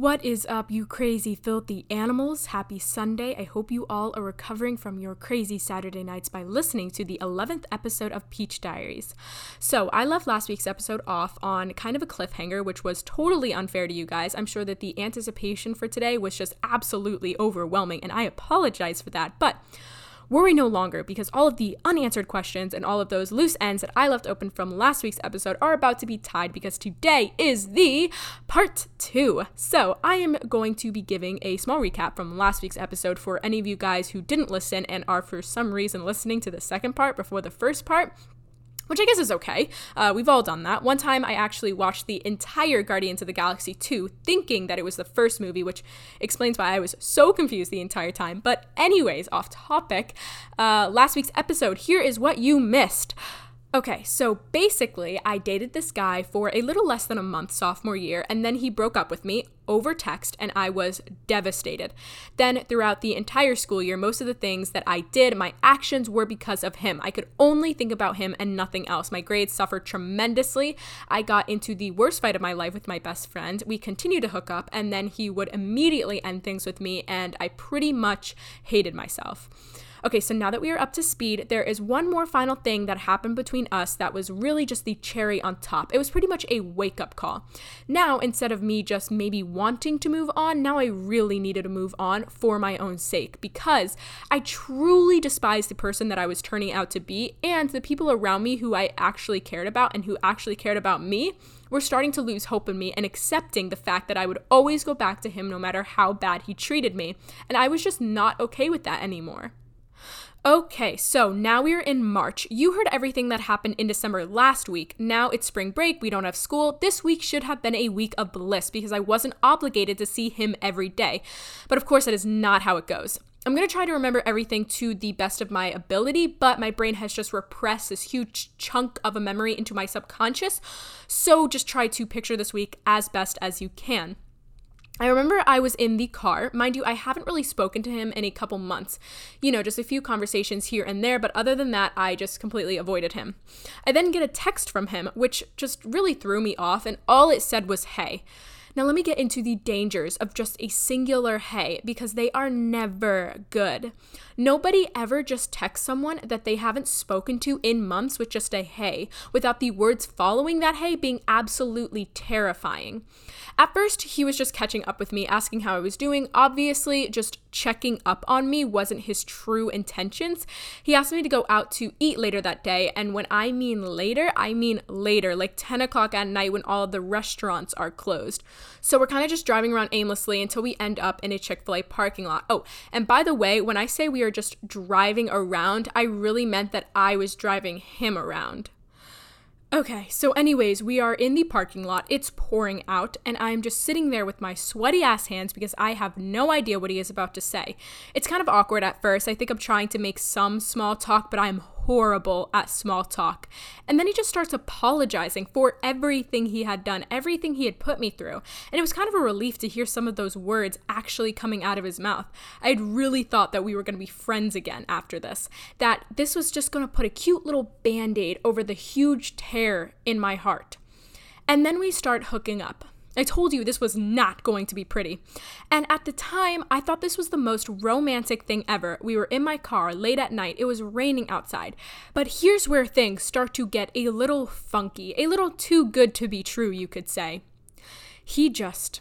What is up, you crazy, filthy animals? Happy Sunday. I hope you all are recovering from your crazy Saturday nights by listening to the 11th episode of Peach Diaries. So, I left last week's episode off on kind of a cliffhanger, which was totally unfair to you guys. I'm sure that the anticipation for today was just absolutely overwhelming, and I apologize for that. But Worry no longer because all of the unanswered questions and all of those loose ends that I left open from last week's episode are about to be tied because today is the part two. So I am going to be giving a small recap from last week's episode for any of you guys who didn't listen and are for some reason listening to the second part before the first part which I guess is okay. Uh, we've all done that. One time I actually watched the entire Guardians of the Galaxy 2 thinking that it was the first movie, which explains why I was so confused the entire time. But, anyways, off topic, uh, last week's episode, here is what you missed. Okay, so basically, I dated this guy for a little less than a month sophomore year, and then he broke up with me over text, and I was devastated. Then, throughout the entire school year, most of the things that I did, my actions were because of him. I could only think about him and nothing else. My grades suffered tremendously. I got into the worst fight of my life with my best friend. We continued to hook up, and then he would immediately end things with me, and I pretty much hated myself. Okay, so now that we are up to speed, there is one more final thing that happened between us that was really just the cherry on top. It was pretty much a wake up call. Now, instead of me just maybe wanting to move on, now I really needed to move on for my own sake because I truly despised the person that I was turning out to be and the people around me who I actually cared about and who actually cared about me were starting to lose hope in me and accepting the fact that I would always go back to him no matter how bad he treated me. And I was just not okay with that anymore. Okay, so now we are in March. You heard everything that happened in December last week. Now it's spring break, we don't have school. This week should have been a week of bliss because I wasn't obligated to see him every day. But of course, that is not how it goes. I'm to try to remember everything to the best of my ability, but my brain has just repressed this huge chunk of a memory into my subconscious. So just try to picture this week as best as you can. I remember I was in the car. Mind you, I haven't really spoken to him in a couple months. You know, just a few conversations here and there, but other than that, I just completely avoided him. I then get a text from him, which just really threw me off, and all it said was, hey. Now, let me get into the dangers of just a singular hey because they are never good. Nobody ever just texts someone that they haven't spoken to in months with just a hey, without the words following that hey being absolutely terrifying. At first, he was just catching up with me, asking how I was doing. Obviously, just checking up on me wasn't his true intentions. He asked me to go out to eat later that day, and when I mean later, I mean later, like 10 o'clock at night when all of the restaurants are closed. So we're kind of just driving around aimlessly until we end up in a Chick fil A parking lot. Oh, and by the way, when I say we are just driving around, I really meant that I was driving him around. Okay, so, anyways, we are in the parking lot. It's pouring out, and I'm just sitting there with my sweaty ass hands because I have no idea what he is about to say. It's kind of awkward at first. I think I'm trying to make some small talk, but I'm horrible at small talk. And then he just starts apologizing for everything he had done, everything he had put me through. And it was kind of a relief to hear some of those words actually coming out of his mouth. I had really thought that we were going to be friends again after this, that this was just going to put a cute little band aid over the huge tear in my heart. And then we start hooking up. I told you this was not going to be pretty. And at the time, I thought this was the most romantic thing ever. We were in my car late at night, it was raining outside. But here's where things start to get a little funky, a little too good to be true, you could say. He just,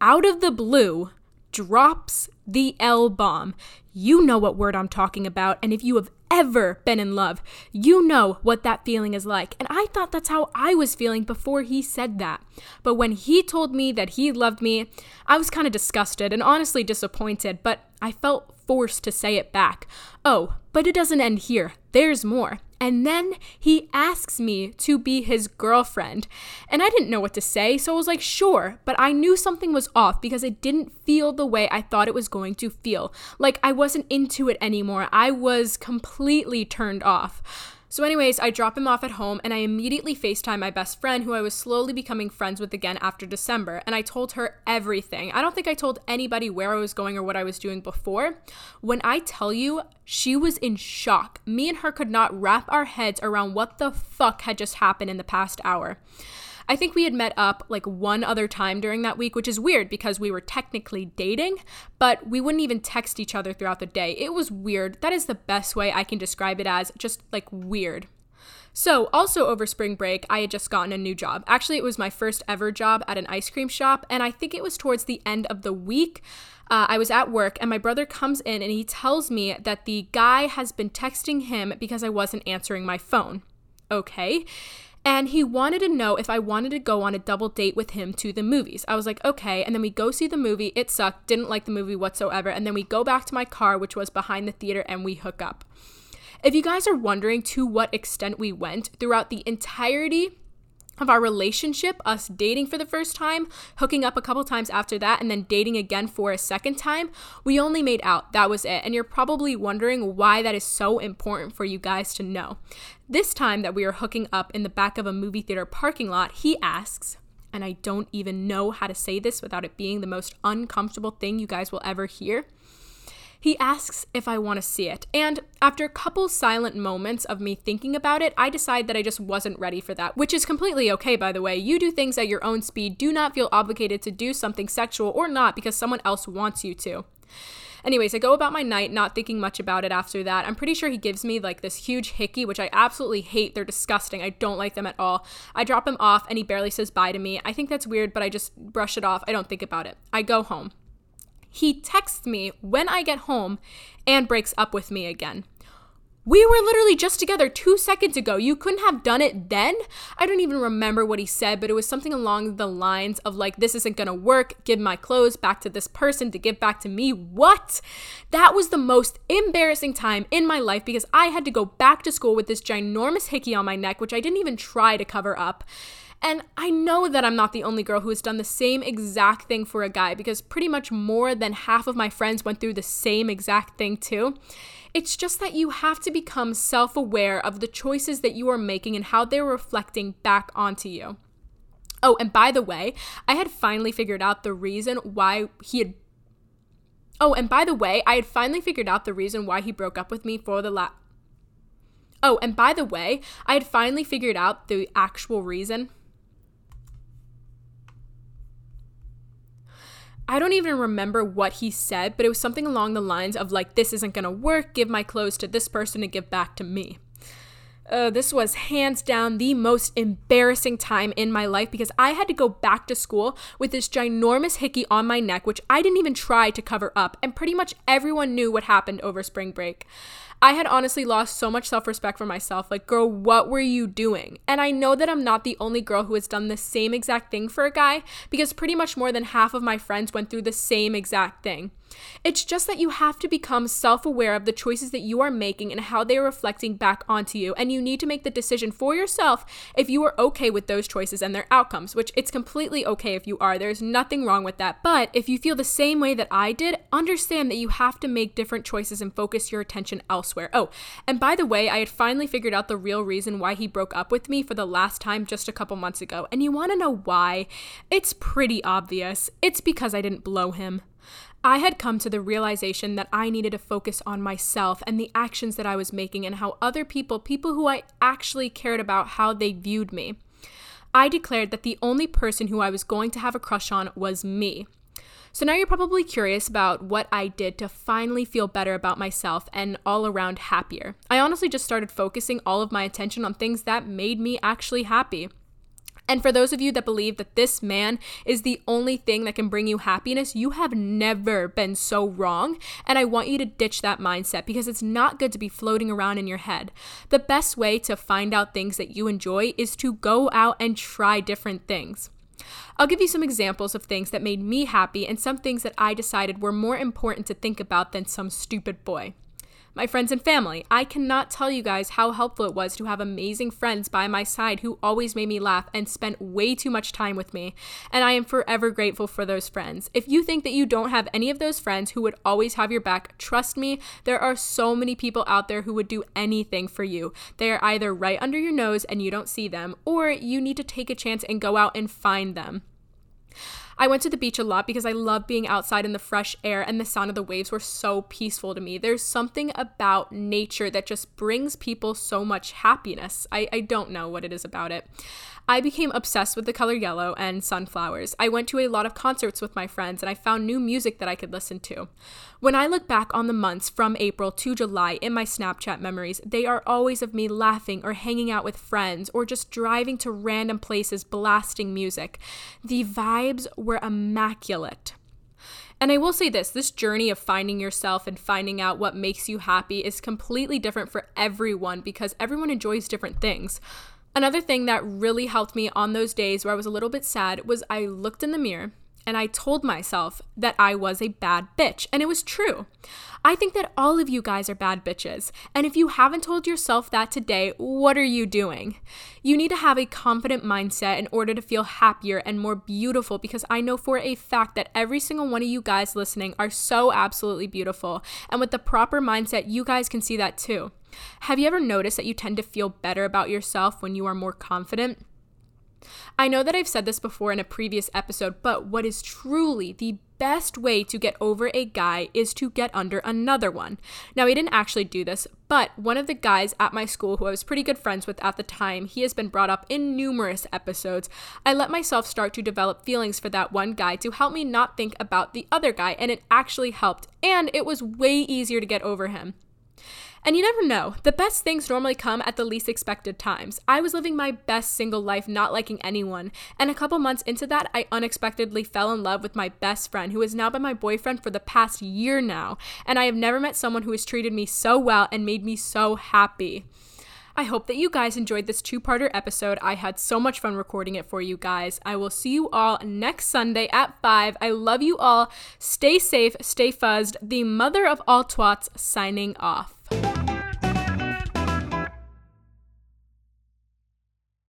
out of the blue, drops the L bomb. You know what word I'm talking about, and if you have ever been in love, you know what that feeling is like. And I thought that's how I was feeling before he said that. But when he told me that he loved me, I was kind of disgusted and honestly disappointed, but I felt forced to say it back. Oh, but it doesn't end here. There's more. And then he asks me to be his girlfriend. And I didn't know what to say, so I was like, sure. But I knew something was off because it didn't feel the way I thought it was going to feel. Like I wasn't into it anymore. I was completely turned off. So, anyways, I drop him off at home and I immediately FaceTime my best friend, who I was slowly becoming friends with again after December. And I told her everything. I don't think I told anybody where I was going or what I was doing before. When I tell you, she was in shock. Me and her could not wrap our heads around what the fuck had just happened in the past hour. I think we had met up like one other time during that week, which is weird because we were technically dating, but we wouldn't even text each other throughout the day. It was weird. That is the best way I can describe it as just like weird. So, also over spring break, I had just gotten a new job. Actually, it was my first ever job at an ice cream shop, and I think it was towards the end of the week. Uh, I was at work, and my brother comes in and he tells me that the guy has been texting him because I wasn't answering my phone. Okay. And he wanted to know if I wanted to go on a double date with him to the movies. I was like, okay. And then we go see the movie. It sucked. Didn't like the movie whatsoever. And then we go back to my car, which was behind the theater, and we hook up. If you guys are wondering to what extent we went throughout the entirety of our relationship, us dating for the first time, hooking up a couple times after that, and then dating again for a second time, we only made out. That was it. And you're probably wondering why that is so important for you guys to know. This time that we are hooking up in the back of a movie theater parking lot, he asks, and I don't even know how to say this without it being the most uncomfortable thing you guys will ever hear. He asks if I want to see it. And after a couple silent moments of me thinking about it, I decide that I just wasn't ready for that, which is completely okay, by the way. You do things at your own speed. Do not feel obligated to do something sexual or not because someone else wants you to. Anyways, I go about my night not thinking much about it after that. I'm pretty sure he gives me like this huge hickey, which I absolutely hate. They're disgusting. I don't like them at all. I drop him off and he barely says bye to me. I think that's weird, but I just brush it off. I don't think about it. I go home. He texts me when I get home and breaks up with me again. We were literally just together two seconds ago. You couldn't have done it then. I don't even remember what he said, but it was something along the lines of, like, this isn't gonna work. Give my clothes back to this person to give back to me. What? That was the most embarrassing time in my life because I had to go back to school with this ginormous hickey on my neck, which I didn't even try to cover up. And I know that I'm not the only girl who has done the same exact thing for a guy because pretty much more than half of my friends went through the same exact thing too. It's just that you have to become self aware of the choices that you are making and how they're reflecting back onto you. Oh, and by the way, I had finally figured out the reason why he had. Oh, and by the way, I had finally figured out the reason why he broke up with me for the last. Oh, and by the way, I had finally figured out the actual reason I don't even remember what he said, but it was something along the lines of like, this isn't gonna work, give my clothes to this person and give back to me. Uh, this was hands down the most embarrassing time in my life because I had to go back to school with this ginormous hickey on my neck, which I didn't even try to cover up, and pretty much everyone knew what happened over spring break. I had honestly lost so much self respect for myself. Like, girl, what were you doing? And I know that I'm not the only girl who has done the same exact thing for a guy because pretty much more than half of my friends went through the same exact thing. It's just that you have to become self aware of the choices that you are making and how they are reflecting back onto you. And you need to make the decision for yourself if you are okay with those choices and their outcomes, which it's completely okay if you are. There's nothing wrong with that. But if you feel the same way that I did, understand that you have to make different choices and focus your attention elsewhere. Oh, and by the way, I had finally figured out the real reason why he broke up with me for the last time just a couple months ago. And you want to know why? It's pretty obvious. It's because I didn't blow him. I had come to the realization that I needed to focus on myself and the actions that I was making and how other people, people who I actually cared about, how they viewed me. I declared that the only person who I was going to have a crush on was me. So now you're probably curious about what I did to finally feel better about myself and all around happier. I honestly just started focusing all of my attention on things that made me actually happy. And for those of you that believe that this man is the only thing that can bring you happiness, you have never been so wrong. And I want you to ditch that mindset because it's not good to be floating around in your head. The best way to find out things that you enjoy is to go out and try different things. I'll give you some examples of things that made me happy and some things that I decided were more important to think about than some stupid boy my friends and family. I cannot tell you guys how helpful it was to have amazing friends by my side who always made me laugh and spent way too much time with me. And I am forever grateful for those friends. If you think that you don't have any of those friends who would always have your back, trust me, there are so many people out there who would do anything for you. They are either right under your nose and you don't see them, or you need to take a chance and go out and find them. I went to the beach a lot because I love being outside in the fresh air and the sound of the waves were so peaceful to me. There's something about nature that just brings people so much happiness. I, I don't know what it is about it. I became obsessed with the color yellow and sunflowers. I went to a lot of concerts with my friends and I found new music that I could listen to. When I look back on the months from April to July in my Snapchat memories, they are always of me laughing or hanging out with friends or just driving to random places blasting music. The vibes were immaculate. And I will say this this journey of finding yourself and finding out what makes you happy is completely different for everyone because everyone enjoys different things. Another thing that really helped me on those days where I was a little bit sad was I looked in the mirror and I told myself that I was a bad bitch. And it was true. I think that all of you guys are bad bitches. And if you haven't told yourself that today, what are you doing? You need to have a confident mindset in order to feel happier and more beautiful because I know for a fact that every single one of you guys listening are so absolutely beautiful. And with the proper mindset, you guys can see that too. Have you ever noticed that you tend to feel better about yourself when you are more confident? I know that I've said this before in a previous episode, but what is truly the best way to get over a guy is to get under another one. Now, he didn't actually do this, but one of the guys at my school who I was pretty good friends with at the time, he has been brought up in numerous episodes. I let myself start to develop feelings for that one guy to help me not think about the other guy, and it actually helped, and it was way easier to get over him. And you never know, the best things normally come at the least expected times. I was living my best single life, not liking anyone, and a couple months into that, I unexpectedly fell in love with my best friend, who has now been my boyfriend for the past year now, and I have never met someone who has treated me so well and made me so happy. I hope that you guys enjoyed this two parter episode. I had so much fun recording it for you guys. I will see you all next Sunday at 5. I love you all. Stay safe, stay fuzzed. The mother of all twats signing off.